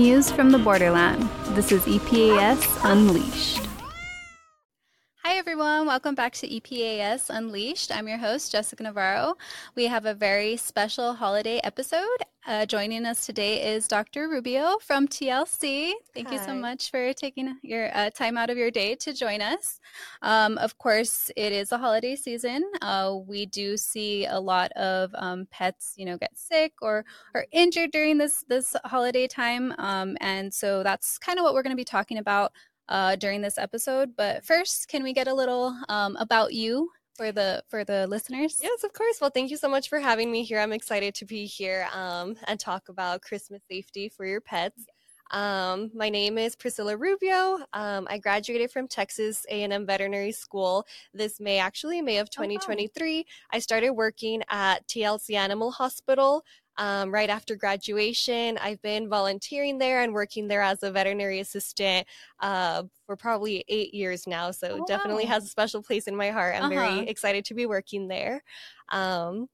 News from the Borderland. This is EPAS Unleashed. Hi, everyone. Welcome back to EPAS Unleashed. I'm your host, Jessica Navarro. We have a very special holiday episode. Uh, joining us today is Dr. Rubio from TLC. Thank Hi. you so much for taking your uh, time out of your day to join us. Um, of course, it is a holiday season. Uh, we do see a lot of um, pets, you know, get sick or are injured during this this holiday time, um, and so that's kind of what we're going to be talking about uh, during this episode. But first, can we get a little um, about you for the for the listeners? Yes, of course. Well, thank you so much for having me here. I'm excited to be here um, and talk about Christmas safety for your pets. Um, my name is Priscilla Rubio. Um, I graduated from Texas A&M Veterinary School this May, actually May of 2023. Oh, I started working at TLC Animal Hospital um, right after graduation. I've been volunteering there and working there as a veterinary assistant uh, for probably eight years now. So oh, definitely wow. has a special place in my heart. I'm uh-huh. very excited to be working there. Um,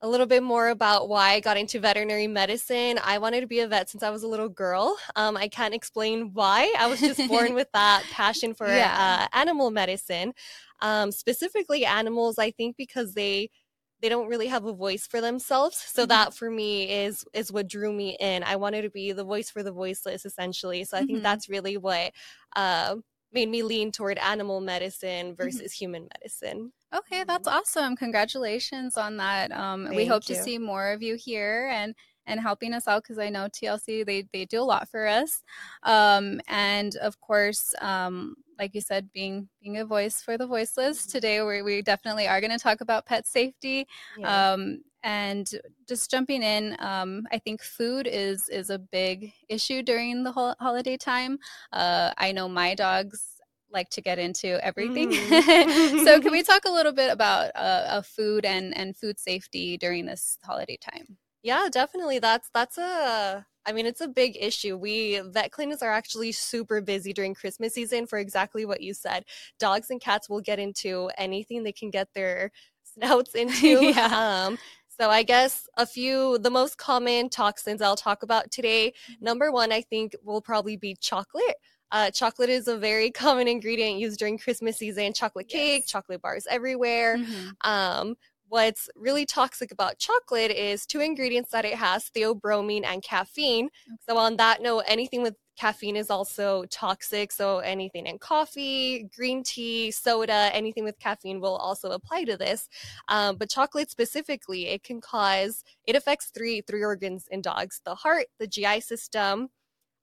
a little bit more about why I got into veterinary medicine. I wanted to be a vet since I was a little girl. Um, I can't explain why. I was just born with that passion for yeah. uh, animal medicine, um, specifically animals. I think because they they don't really have a voice for themselves so mm-hmm. that for me is is what drew me in i wanted to be the voice for the voiceless essentially so i think mm-hmm. that's really what uh, made me lean toward animal medicine mm-hmm. versus mm-hmm. human medicine okay that's mm-hmm. awesome congratulations on that um, we hope you. to see more of you here and and helping us out because I know TLC they they do a lot for us, um, and of course, um, like you said, being being a voice for the voiceless. Mm-hmm. Today, we we definitely are going to talk about pet safety. Yeah. Um, and just jumping in, um, I think food is is a big issue during the holiday time. Uh, I know my dogs like to get into everything. Mm. so, can we talk a little bit about uh, food and and food safety during this holiday time? Yeah, definitely. That's that's a I mean, it's a big issue. We vet clinics are actually super busy during Christmas season for exactly what you said. Dogs and cats will get into anything they can get their snouts into. yeah. Um, so I guess a few the most common toxins I'll talk about today. Mm-hmm. Number one, I think will probably be chocolate. Uh, chocolate is a very common ingredient used during Christmas season. Chocolate cake, yes. chocolate bars everywhere. Mm-hmm. Um, What's really toxic about chocolate is two ingredients that it has theobromine and caffeine. Okay. So, on that note, anything with caffeine is also toxic. So, anything in coffee, green tea, soda, anything with caffeine will also apply to this. Um, but chocolate specifically, it can cause, it affects three, three organs in dogs the heart, the GI system,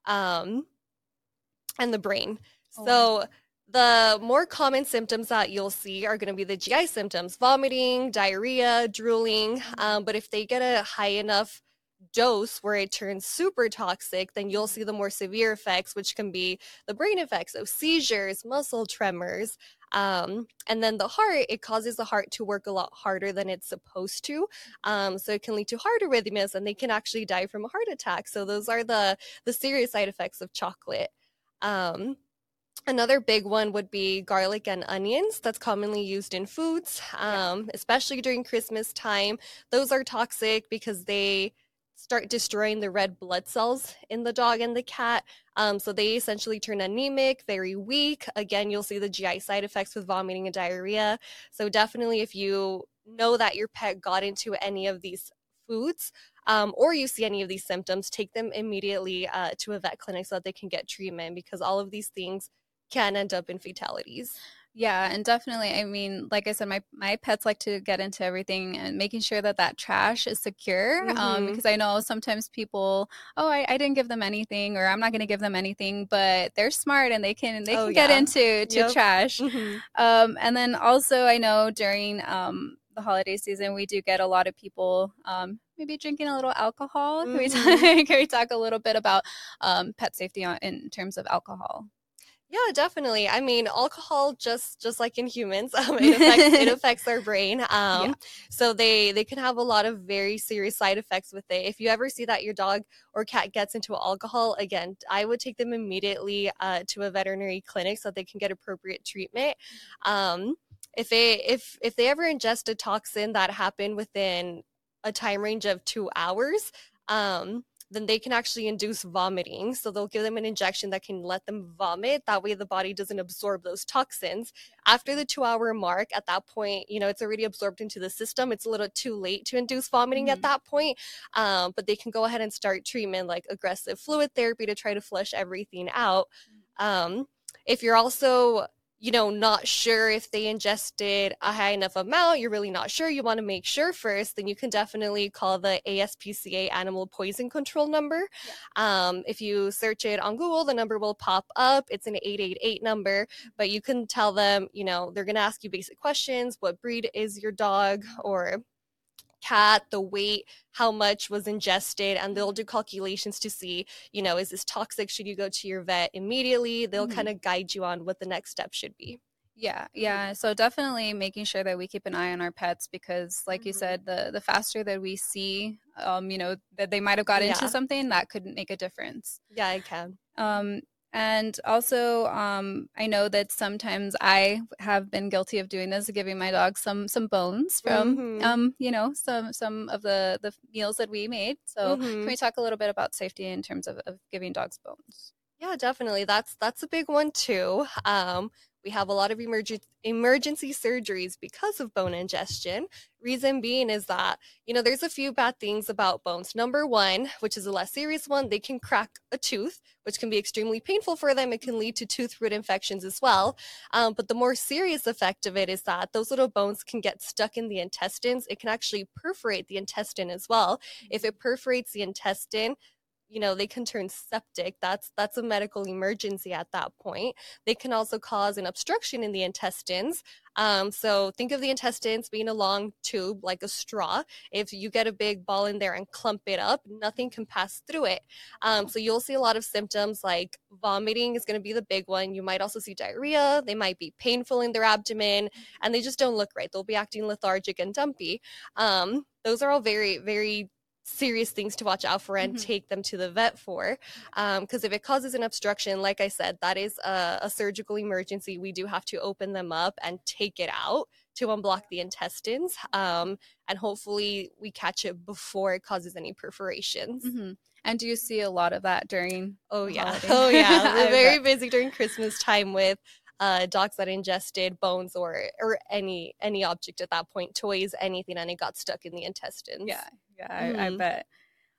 um, and the brain. Oh. So, the more common symptoms that you'll see are going to be the GI symptoms vomiting, diarrhea, drooling. Um, but if they get a high enough dose where it turns super toxic, then you'll see the more severe effects, which can be the brain effects, so seizures, muscle tremors. Um, and then the heart, it causes the heart to work a lot harder than it's supposed to. Um, so it can lead to heart arrhythmias and they can actually die from a heart attack. So those are the, the serious side effects of chocolate. Um, Another big one would be garlic and onions. That's commonly used in foods, um, yeah. especially during Christmas time. Those are toxic because they start destroying the red blood cells in the dog and the cat. Um, so they essentially turn anemic, very weak. Again, you'll see the GI side effects with vomiting and diarrhea. So definitely, if you know that your pet got into any of these foods, um, or you see any of these symptoms, take them immediately uh, to a vet clinic so that they can get treatment because all of these things can end up in fatalities. Yeah, and definitely. I mean, like I said, my my pets like to get into everything and making sure that that trash is secure. Um, mm-hmm. Um, because I know sometimes people, oh, I, I didn't give them anything, or I'm not going to give them anything, but they're smart and they can they oh, can yeah. get into to yep. trash. Mm-hmm. Um, and then also I know during um the holiday season we do get a lot of people um maybe drinking a little alcohol. Mm-hmm. Can we talk, can we talk a little bit about um pet safety on, in terms of alcohol? Yeah, definitely. I mean, alcohol just just like in humans, um, it affects it affects our brain. Um, yeah. so they they can have a lot of very serious side effects with it. If you ever see that your dog or cat gets into alcohol, again, I would take them immediately uh, to a veterinary clinic so they can get appropriate treatment. Um, if they if if they ever ingest a toxin that happened within a time range of two hours, um, then they can actually induce vomiting. So they'll give them an injection that can let them vomit. That way the body doesn't absorb those toxins. After the two hour mark, at that point, you know, it's already absorbed into the system. It's a little too late to induce vomiting mm-hmm. at that point. Um, but they can go ahead and start treatment like aggressive fluid therapy to try to flush everything out. Mm-hmm. Um, if you're also you know, not sure if they ingested a high enough amount, you're really not sure, you want to make sure first, then you can definitely call the ASPCA animal poison control number. Yeah. Um, if you search it on Google, the number will pop up. It's an 888 number, but you can tell them, you know, they're going to ask you basic questions. What breed is your dog? Or cat, the weight, how much was ingested, and they'll do calculations to see, you know, is this toxic? Should you go to your vet immediately? They'll mm-hmm. kind of guide you on what the next step should be. Yeah, yeah. So definitely making sure that we keep an eye on our pets because, like mm-hmm. you said, the the faster that we see, um, you know, that they might have got yeah. into something, that could make a difference. Yeah, it can. Um, and also, um, I know that sometimes I have been guilty of doing this, giving my dog some some bones from, mm-hmm. um, you know, some some of the the meals that we made. So, mm-hmm. can we talk a little bit about safety in terms of, of giving dogs bones? Yeah, definitely. That's that's a big one too. Um, we have a lot of emerg- emergency surgeries because of bone ingestion. Reason being is that, you know, there's a few bad things about bones. Number one, which is a less serious one, they can crack a tooth, which can be extremely painful for them. It can lead to tooth root infections as well. Um, but the more serious effect of it is that those little bones can get stuck in the intestines. It can actually perforate the intestine as well. If it perforates the intestine, you know they can turn septic that's that's a medical emergency at that point. They can also cause an obstruction in the intestines. Um, so think of the intestines being a long tube like a straw. If you get a big ball in there and clump it up nothing can pass through it. Um, so you'll see a lot of symptoms like vomiting is going to be the big one. You might also see diarrhea. They might be painful in their abdomen and they just don't look right. They'll be acting lethargic and dumpy. Um, those are all very very serious things to watch out for and mm-hmm. take them to the vet for. Because um, if it causes an obstruction, like I said, that is a, a, surgical emergency. We do have to open them up and take it out to unblock the intestines. Um, and hopefully we catch it before it causes any perforations. Mm-hmm. And do you see a lot of that during? Oh yeah, oh yeah. We're very busy during Christmas time with uh, dogs that ingested bones or or any any object at that point, toys, anything, and it got stuck in the intestines. Yeah, yeah, mm-hmm. I, I, mm-hmm. bet.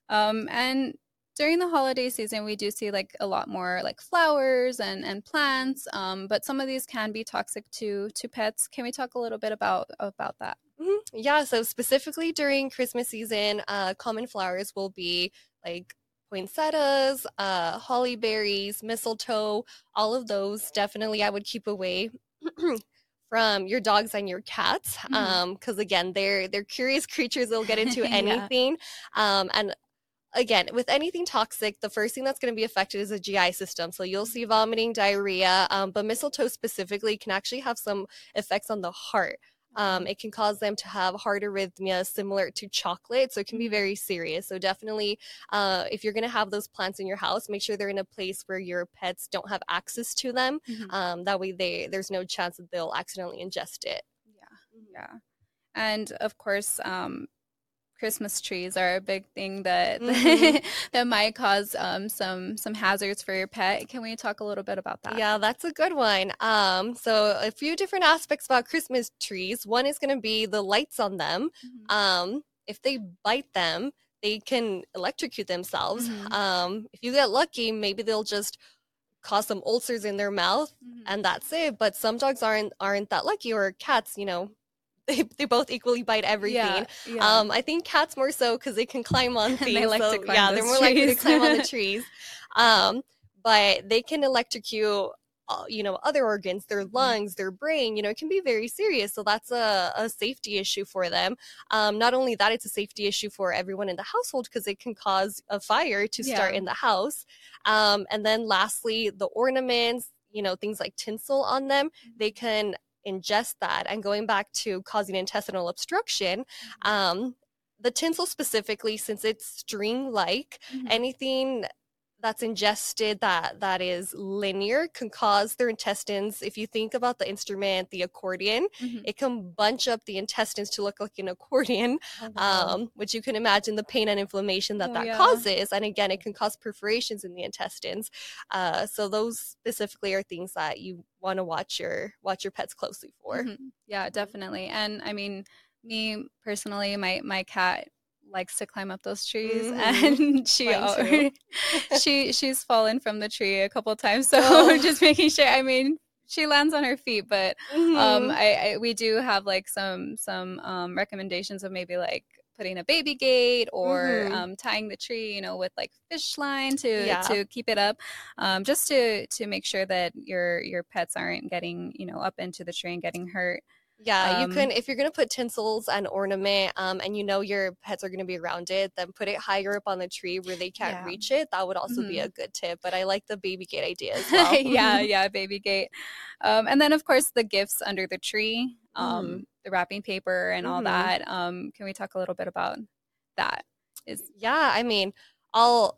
Um, and during the holiday season, we do see like a lot more like flowers and and plants. Um, but some of these can be toxic to to pets. Can we talk a little bit about about that? Mm-hmm. Yeah. So specifically during Christmas season, uh, common flowers will be like poinsettias, uh, holly berries, mistletoe, all of those definitely I would keep away from your dogs and your cats because mm-hmm. um, again they're they're curious creatures they'll get into anything yeah. um, and again with anything toxic the first thing that's going to be affected is the gi system so you'll see vomiting diarrhea um, but mistletoe specifically can actually have some effects on the heart um, it can cause them to have heart arrhythmia similar to chocolate. So it can be mm-hmm. very serious. So definitely, uh, if you're going to have those plants in your house, make sure they're in a place where your pets don't have access to them. Mm-hmm. Um, that way, they there's no chance that they'll accidentally ingest it. Yeah, yeah. And of course, um, Christmas trees are a big thing that mm-hmm. that might cause um, some some hazards for your pet. Can we talk a little bit about that? Yeah, that's a good one. Um, so a few different aspects about Christmas trees. One is going to be the lights on them. Mm-hmm. Um, if they bite them, they can electrocute themselves. Mm-hmm. Um, if you get lucky, maybe they'll just cause some ulcers in their mouth, mm-hmm. and that's it. But some dogs aren't aren't that lucky, or cats, you know, they, they both equally bite everything. Yeah, yeah. Um, I think cats more so because they can climb on things. they like so, to climb yeah, they're more trees. likely to climb on the trees. Um, but they can electrocute uh, you know other organs their mm-hmm. lungs their brain you know it can be very serious so that's a, a safety issue for them um, not only that it's a safety issue for everyone in the household because it can cause a fire to start yeah. in the house um, and then lastly the ornaments you know things like tinsel on them mm-hmm. they can ingest that. And going back to causing intestinal obstruction, mm-hmm. um, the tinsel specifically, since it's string like, mm-hmm. anything that's ingested that that is linear can cause their intestines if you think about the instrument the accordion mm-hmm. it can bunch up the intestines to look like an accordion oh, um, which you can imagine the pain and inflammation that oh, that yeah. causes and again it can cause perforations in the intestines uh, so those specifically are things that you want to watch your watch your pets closely for mm-hmm. yeah definitely and i mean me personally my my cat likes to climb up those trees mm-hmm. and she she she's fallen from the tree a couple times so oh. just making sure i mean she lands on her feet but um, mm-hmm. um I, I, we do have like some some um recommendations of maybe like putting a baby gate or mm-hmm. um, tying the tree you know with like fish line to yeah. to keep it up um, just to to make sure that your your pets aren't getting you know up into the tree and getting hurt yeah, um, you can if you're gonna put tinsels and ornament, um, and you know your pets are gonna be around it, then put it higher up on the tree where they can't yeah. reach it. That would also mm-hmm. be a good tip. But I like the baby gate idea as well. yeah, yeah, baby gate. Um, and then of course the gifts under the tree, um, mm. the wrapping paper and all mm-hmm. that. Um, can we talk a little bit about that? Is yeah, I mean, I'll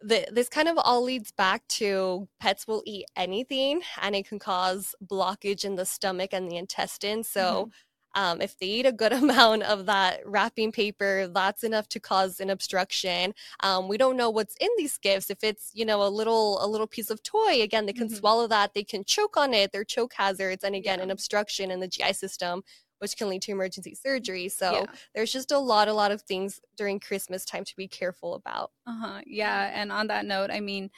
the, this kind of all leads back to pets will eat anything and it can cause blockage in the stomach and the intestine. So, mm-hmm. Um, if they eat a good amount of that wrapping paper, that's enough to cause an obstruction. Um, we don't know what's in these gifts. If it's you know a little a little piece of toy, again they can mm-hmm. swallow that. They can choke on it. They're choke hazards, and again yeah. an obstruction in the GI system which can lead to emergency surgery. So yeah. there's just a lot, a lot of things during Christmas time to be careful about. Uh huh. Yeah. And on that note, I mean,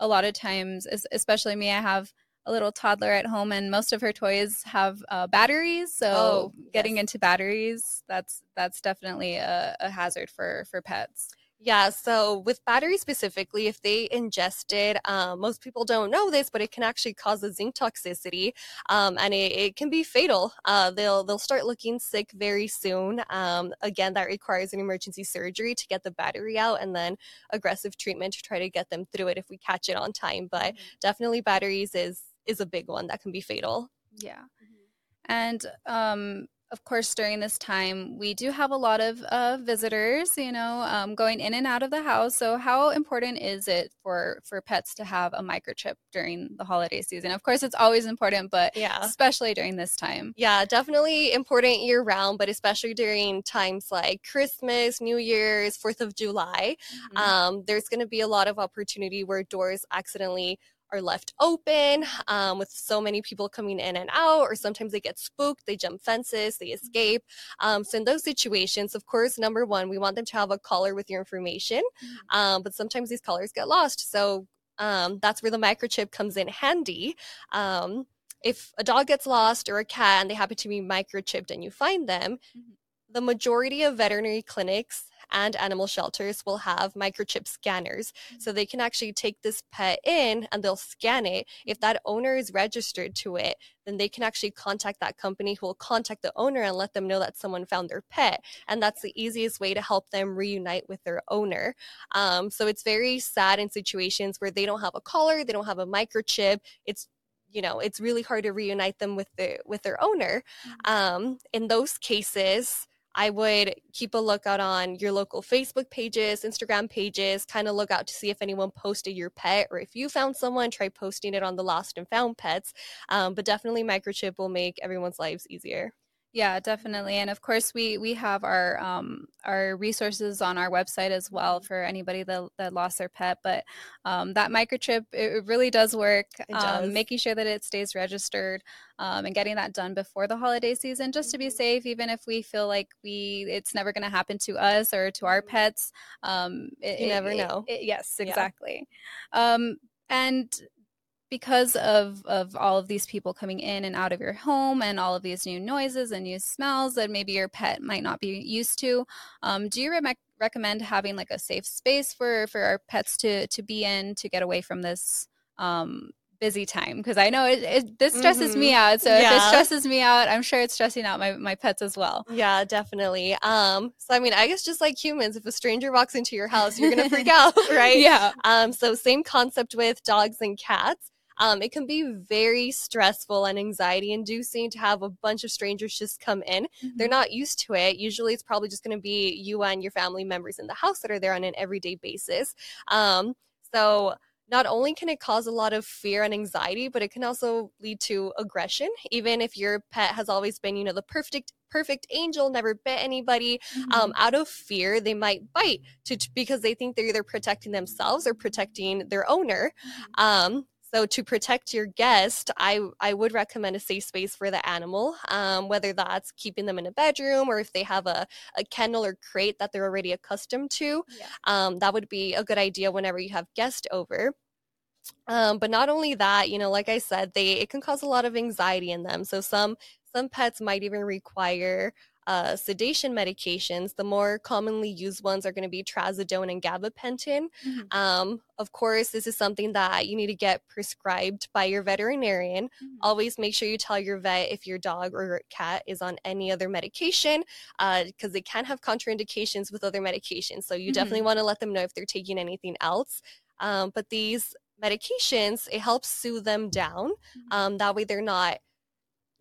a lot of times, especially me, I have a little toddler at home and most of her toys have uh, batteries so oh, getting yes. into batteries that's that's definitely a, a hazard for for pets yeah, so with batteries specifically, if they ingested, um, most people don't know this, but it can actually cause a zinc toxicity, um, and it, it, can be fatal. Uh, they'll they'll start looking sick very soon. Um, again, that requires an emergency surgery to get the battery out, and then aggressive treatment to try to get them through it if we catch it on time. But mm-hmm. definitely, batteries is is a big one that can be fatal. Yeah, mm-hmm. and um, of course, during this time, we do have a lot of uh, visitors, you know, um, going in and out of the house. So, how important is it for for pets to have a microchip during the holiday season? Of course, it's always important, but yeah, especially during this time. Yeah, definitely important year round, but especially during times like Christmas, New Year's, Fourth of July. Mm-hmm. Um, there's going to be a lot of opportunity where doors accidentally are left open um, with so many people coming in and out, or sometimes they get spooked, they jump fences, they escape. Um, so, in those situations, of course, number one, we want them to have a collar with your information, mm-hmm. um, but sometimes these collars get lost. So, um, that's where the microchip comes in handy um, if a dog gets lost or a cat and they happen to be microchipped and you find them, mm-hmm. the majority of veterinary clinics and animal shelters will have microchip scanners. So mm-hmm. they can actually take this pet in and they'll scan it. If that owner is registered to it, then they can actually contact that company who will contact the owner and let them know that someone found their pet. And that's the easiest way to help them reunite with their owner. Um, so it's very sad in situations where they don't have a collar, they don't have a microchip. It's you know it's really hard to reunite them with the with their owner mm-hmm. um, in those cases I would keep a lookout on your local Facebook pages, Instagram pages, kind of look out to see if anyone posted your pet or if you found someone, try posting it on the lost and found pets. Um, but definitely, microchip will make everyone's lives easier. Yeah, definitely. And of course, we we have our um, our resources on our website as well for anybody that, that lost their pet. But um, that microchip, it really does work. Um, does. making sure that it stays registered um, and getting that done before the holiday season, just to be mm-hmm. safe. Even if we feel like we it's never going to happen to us or to our pets, um, it, you never it, know. It, yes, exactly. Yeah. Um, and because of of all of these people coming in and out of your home and all of these new noises and new smells that maybe your pet might not be used to um, do you re- recommend having like a safe space for for our pets to to be in to get away from this um, busy time because I know it, it this stresses mm-hmm. me out. So yeah. if it stresses me out, I'm sure it's stressing out my, my pets as well. Yeah, definitely. Um, so I mean, I guess just like humans, if a stranger walks into your house, you're gonna freak out, right? Yeah. Um, so same concept with dogs and cats. Um, it can be very stressful and anxiety inducing to have a bunch of strangers just come in. Mm-hmm. They're not used to it. Usually it's probably just going to be you and your family members in the house that are there on an everyday basis. Um, So not only can it cause a lot of fear and anxiety, but it can also lead to aggression. Even if your pet has always been, you know, the perfect perfect angel, never bit anybody, um, mm-hmm. um, out of fear, they might bite to, because they think they're either protecting themselves or protecting their owner. Mm-hmm. Um, so to protect your guest, I I would recommend a safe space for the animal, um, whether that's keeping them in a bedroom or if they have a, a kennel or crate that they're already accustomed to. Yeah. Um, that would be a good idea whenever you have guests over. Um, but not only that, you know, like I said, they it can cause a lot of anxiety in them. So some some pets might even require uh, sedation medications, the more commonly used ones are going to be trazodone and gabapentin. Mm-hmm. Um, of course, this is something that you need to get prescribed by your veterinarian. Mm-hmm. Always make sure you tell your vet if your dog or cat is on any other medication because uh, they can have contraindications with other medications. So you mm-hmm. definitely want to let them know if they're taking anything else. Um, but these medications, it helps soothe them down. Mm-hmm. Um, that way they're not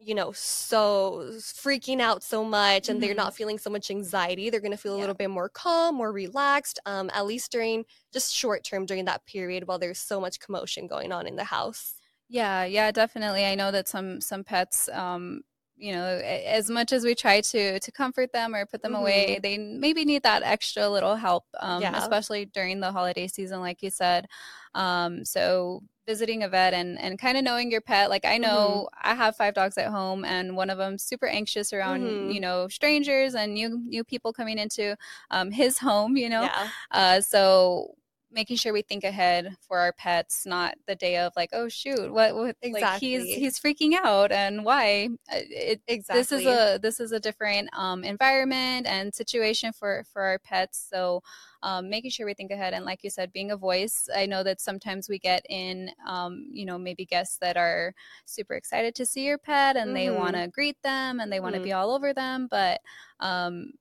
you know so freaking out so much and mm-hmm. they're not feeling so much anxiety they're going to feel a little bit more calm more relaxed um, at least during just short term during that period while there's so much commotion going on in the house. Yeah yeah definitely. I know that some some pets um you know as much as we try to to comfort them or put them mm-hmm. away they maybe need that extra little help um, yeah. especially during the holiday season like you said um, so visiting a vet and, and kind of knowing your pet like i know mm-hmm. i have five dogs at home and one of them super anxious around mm-hmm. you know strangers and new new people coming into um, his home you know yeah. uh, so making sure we think ahead for our pets, not the day of like, oh shoot, what, what exactly. like he's he's freaking out and why? Uh, it, exactly. This is a this is a different um, environment and situation for for our pets. So um, making sure we think ahead and like you said, being a voice. I know that sometimes we get in, um, you know, maybe guests that are super excited to see your pet and mm-hmm. they want to greet them and they want to mm-hmm. be all over them, but um,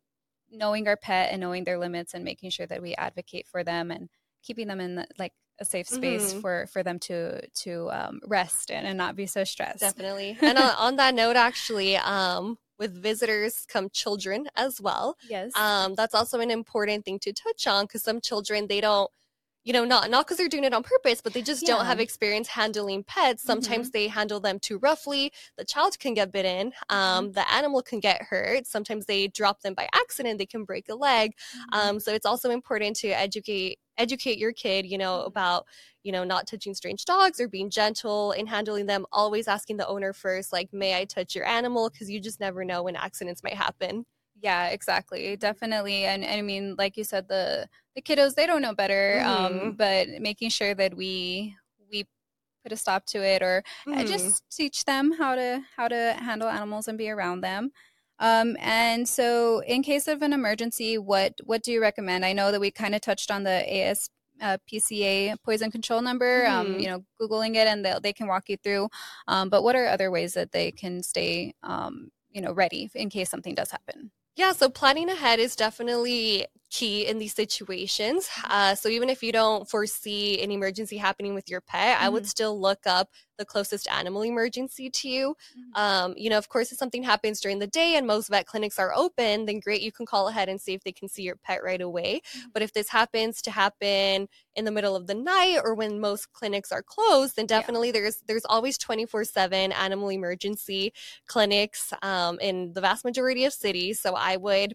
knowing our pet and knowing their limits and making sure that we advocate for them and keeping them in the, like a safe space mm-hmm. for for them to to um, rest in and not be so stressed. Definitely. and on, on, that note, actually, um, with visitors come children as well. Yes. Um, that's also an important thing to touch on because some children they don't you know, not not because they're doing it on purpose, but they just yeah. don't have experience handling pets. Sometimes mm-hmm. they handle them too roughly. The child can get bitten. Um, mm-hmm. The animal can get hurt. Sometimes they drop them by accident. They can break a leg. Mm-hmm. Um, so it's also important to educate educate your kid, you know, mm-hmm. about you know not touching strange dogs or being gentle in handling them. Always asking the owner first, like, "May I touch your animal?" Because you just never know when accidents might happen. Yeah, exactly. Definitely. And, and I mean, like you said, the the kiddos they don't know better. Um, mm-hmm. Um, but making sure that we we put a stop to it or uh, mm-hmm. just teach them how to how to handle animals and be around them. Um, and so, in case of an emergency, what what do you recommend? I know that we kind of touched on the AS uh, PCA poison control number. Um, mm-hmm. Um, you know, googling it and they they can walk you through. Um, but what are other ways that they can stay, um, you know, ready in case something does happen? Yeah, so planning ahead is definitely key in these situations. Uh, so even if you don't foresee an emergency happening with your pet, mm-hmm. I would mm-hmm. still look up the closest animal emergency to you. Mm-hmm. Um, you know, of course, if something happens during the day and most vet clinics are open, then great, you can call ahead and see if they can see your pet right away. Mm-hmm. But if this happens to happen in the middle of the night or when most clinics are closed, then definitely yeah. there's there's always 24/7 animal emergency clinics um, in the vast majority of cities. So I would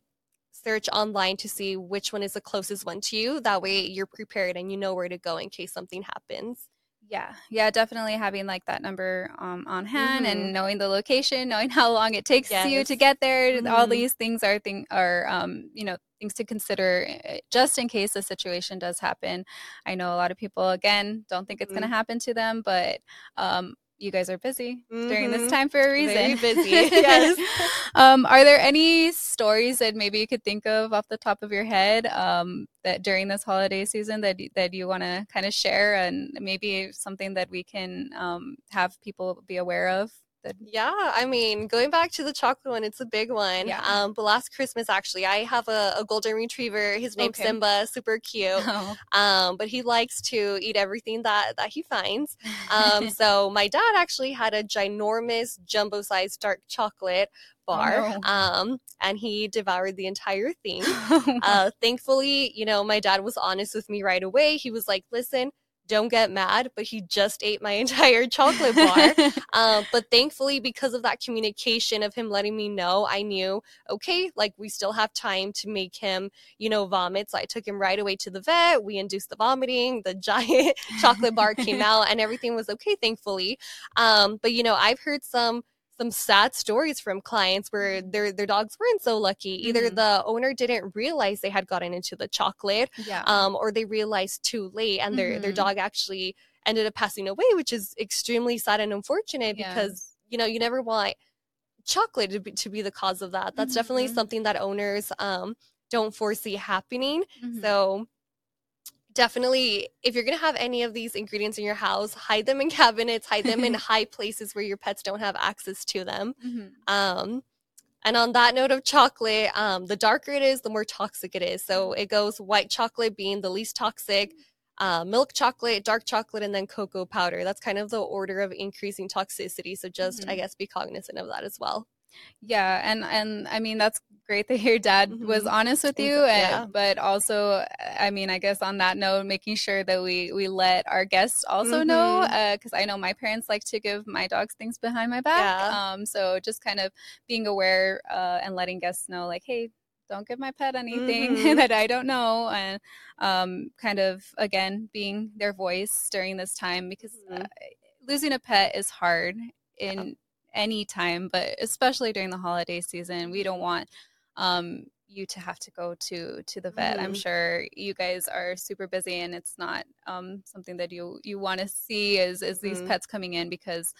search online to see which one is the closest one to you. That way you're prepared and you know where to go in case something happens. Yeah, yeah, definitely having like that number um, on hand mm-hmm. and knowing the location, knowing how long it takes yes. you to get there. Mm-hmm. All these things are thing are um, you know things to consider eh, just in case a situation does happen. I know a lot of people again don't think it's mm-hmm. going to happen to them, but um, you guys are busy mm-hmm. during this mm-hmm. time for a reason. Very busy. yes. um, are there any stories that maybe you could think of off the top of your head um, that during this holiday season that that you want to kind of share, and maybe something that we can um, have people be aware of? Yeah, I mean, going back to the chocolate one, it's a big one. Yeah. Um, but last Christmas, actually, I have a, a golden retriever. His name's okay. Simba, super cute. Oh. Um, but he likes to eat everything that that he finds. Um, so my dad actually had a ginormous jumbo-sized dark chocolate bar oh, um, and he devoured the entire thing uh, thankfully you know my dad was honest with me right away he was like listen don't get mad, but he just ate my entire chocolate bar. um, but thankfully, because of that communication of him letting me know, I knew, okay, like we still have time to make him, you know, vomit. So I took him right away to the vet. We induced the vomiting. The giant chocolate bar came out and everything was okay, thankfully. Um, but, you know, I've heard some some sad stories from clients where mm-hmm. their their dogs weren't so lucky. Either mm-hmm. the owner didn't realize they had gotten into the chocolate, yeah. um, or they realized too late, and their mm-hmm. their dog actually ended up passing away, which is extremely sad and unfortunate yes. because you know you never want chocolate to be, to be the cause of that. That's mm-hmm. definitely something that owners um, don't foresee happening. Mm-hmm. So definitely if you're going to have any of these ingredients in your house hide them in cabinets hide them in high places where your pets don't have access to them. Mm-hmm. um, and on that note of chocolate um, the darker it is the more toxic it is. So it goes white chocolate being the least toxic uh, milk chocolate dark chocolate and then cocoa powder. That's kind of the order of increasing toxicity. So just mm-hmm. i guess be cognizant of that as well yeah, and and I mean that's great that your dad mm-hmm. was honest with you, and, yeah. but also, I mean, I guess on that note, making sure that we we let our guests also mm-hmm. know, because uh, I know my parents like to give my dogs things behind my back. Yeah. Um, so just kind of being aware uh, and letting guests know, like, hey, don't give my pet anything mm-hmm. that I don't know, and um, kind of again being their voice during this time because mm-hmm. uh, losing a pet is hard in. Any time, but especially during the holiday season, we don't want um, you to have to go to to the vet. Mm. I'm mm-hmm. sure you guys are super busy, and it's not um, something that you you want to see is is these mm. pets coming in because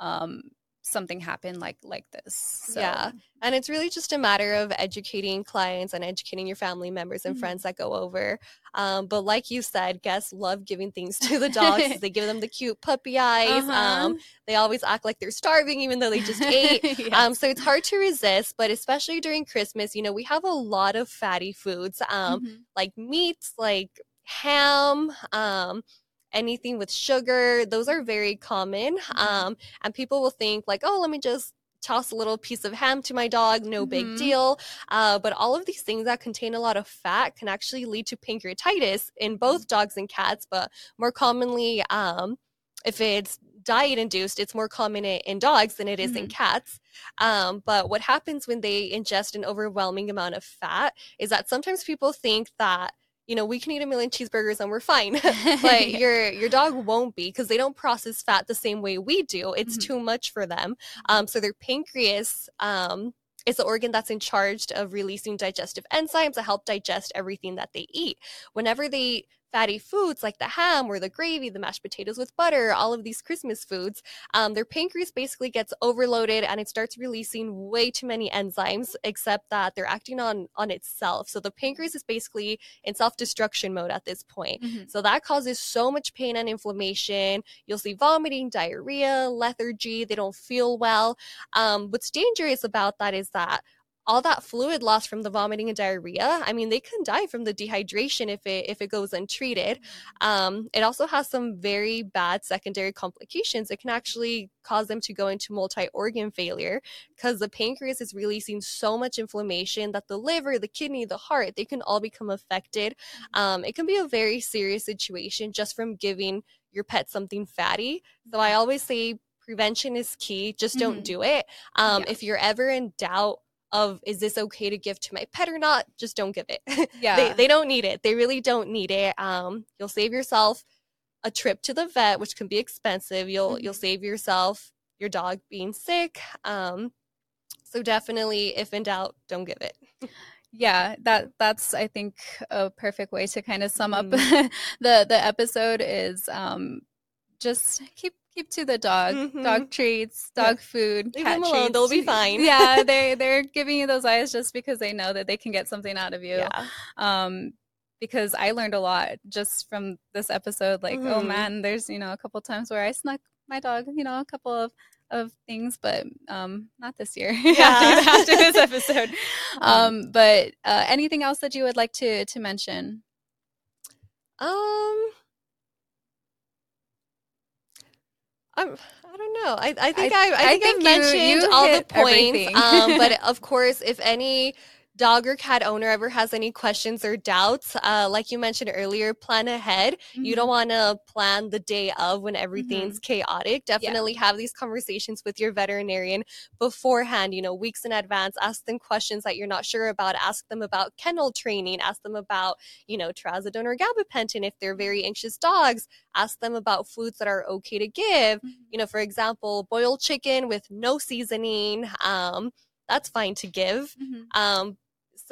um, something happen like like this so. yeah and it's really just a matter of educating clients and educating your family members and mm-hmm. friends that go over um, but like you said guests love giving things to the dogs they give them the cute puppy eyes uh-huh. um, they always act like they're starving even though they just ate yes. um, so it's hard to resist but especially during christmas you know we have a lot of fatty foods um, mm-hmm. like meats like ham um, anything with sugar, those are very common. Mm-hmm. Um, and people will think like, oh, let me just toss a little piece of ham to my dog, no mm-hmm. big deal. Uh, but all of these things that contain a lot of fat can actually lead to pancreatitis in both dogs and cats, but more commonly, um, if it's diet induced, it's more common in dogs than it is mm-hmm. in cats. Um, but what happens when they ingest an overwhelming amount of fat is that sometimes people think that you know, we can eat a million cheeseburgers and we're fine. but your your dog won't be because they don't process fat the same way we do. It's mm-hmm. too much for them. Um, so their pancreas um, is the organ that's in charge of releasing digestive enzymes to help digest everything that they eat. Whenever they fatty foods like the ham or the gravy, the mashed potatoes with butter, all of these Christmas foods, um, their pancreas basically gets overloaded and it starts releasing way too many enzymes, except that they're acting on on itself. So the pancreas is basically in self-destruction mode at this point. Mm-hmm. So that causes so much pain and inflammation. You'll see vomiting, diarrhea, lethargy. They don't feel well. Um, what's dangerous about that is that all that fluid loss from the vomiting and diarrhea i mean they can die from the dehydration if it if it goes untreated mm-hmm. um, it also has some very bad secondary complications it can actually cause them to go into multi-organ failure because the pancreas is releasing so much inflammation that the liver the kidney the heart they can all become affected mm-hmm. um, it can be a very serious situation just from giving your pet something fatty so i mm-hmm. always say prevention is key just don't mm-hmm. do it um, yeah. if you're ever in doubt of is this okay to give to my pet or not? Just don't give it. Yeah. they, they don't need it. They really don't need it. Um you'll save yourself a trip to the vet which can be expensive. You'll mm-hmm. you'll save yourself your dog being sick. Um so definitely if in doubt don't give it. Yeah that that's i think a perfect way to kind of sum up mm-hmm. the the episode is um just keep keep to the dog. Mm-hmm. Dog treats, dog yeah. food, Leave cat them alone. Treats. They'll be fine. yeah, they they're giving you those eyes just because they know that they can get something out of you. Yeah. Um, because I learned a lot just from this episode. Like, oh, mm-hmm. oh man, there's you know a couple times where I snuck my dog, you know, a couple of of things, but um, not this year. Yeah. after, after, this episode. Um, but uh, anything else that you would like to to mention? Um, I'm, I don't know. I, I think I, I, I think, I think I've mentioned you, you all the points. um, but of course, if any dog or cat owner ever has any questions or doubts, uh, like you mentioned earlier, plan ahead. Mm-hmm. You don't want to plan the day of when everything's mm-hmm. chaotic. Definitely yeah. have these conversations with your veterinarian beforehand, you know, weeks in advance. Ask them questions that you're not sure about. Ask them about kennel training. Ask them about, you know, trazodone or gabapentin if they're very anxious dogs. Ask them about foods that are okay to give. Mm-hmm. You know, for example, boiled chicken with no seasoning. Um, that's fine to give. Mm-hmm. Um,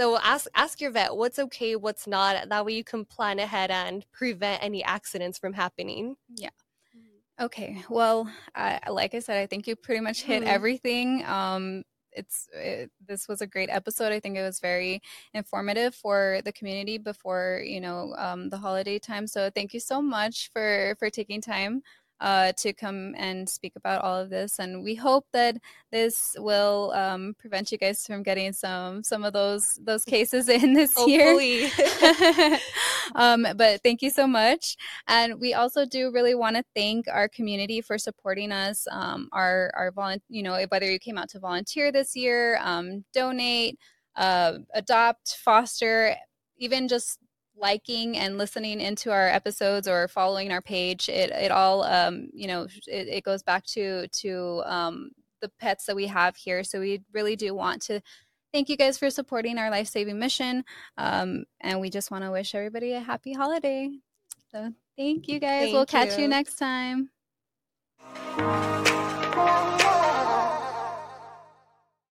so ask ask your vet what's okay, what's not. That way you can plan ahead and prevent any accidents from happening. Yeah. Mm-hmm. Okay. Well, I, like I said, I think you pretty much hit mm-hmm. everything. Um, it's it, this was a great episode. I think it was very informative for the community before you know um, the holiday time. So thank you so much for for taking time uh, to come and speak about all of this. And we hope that this will um, prevent you guys from getting some some of those those cases in this year. um, but thank you so much. And we also do really want to thank our community for supporting us. Um, our our volunteer, you know, whether you came out to volunteer this year, um, donate, uh, adopt, foster, even just liking and listening into our episodes or following our page it, it all um, you know it, it, goes back to to um, the pets that we have here. So we really do want to thank you guys for supporting our life-saving mission um, and we just want to wish everybody a happy holiday. So thank you guys. Thank we'll you. catch you. next time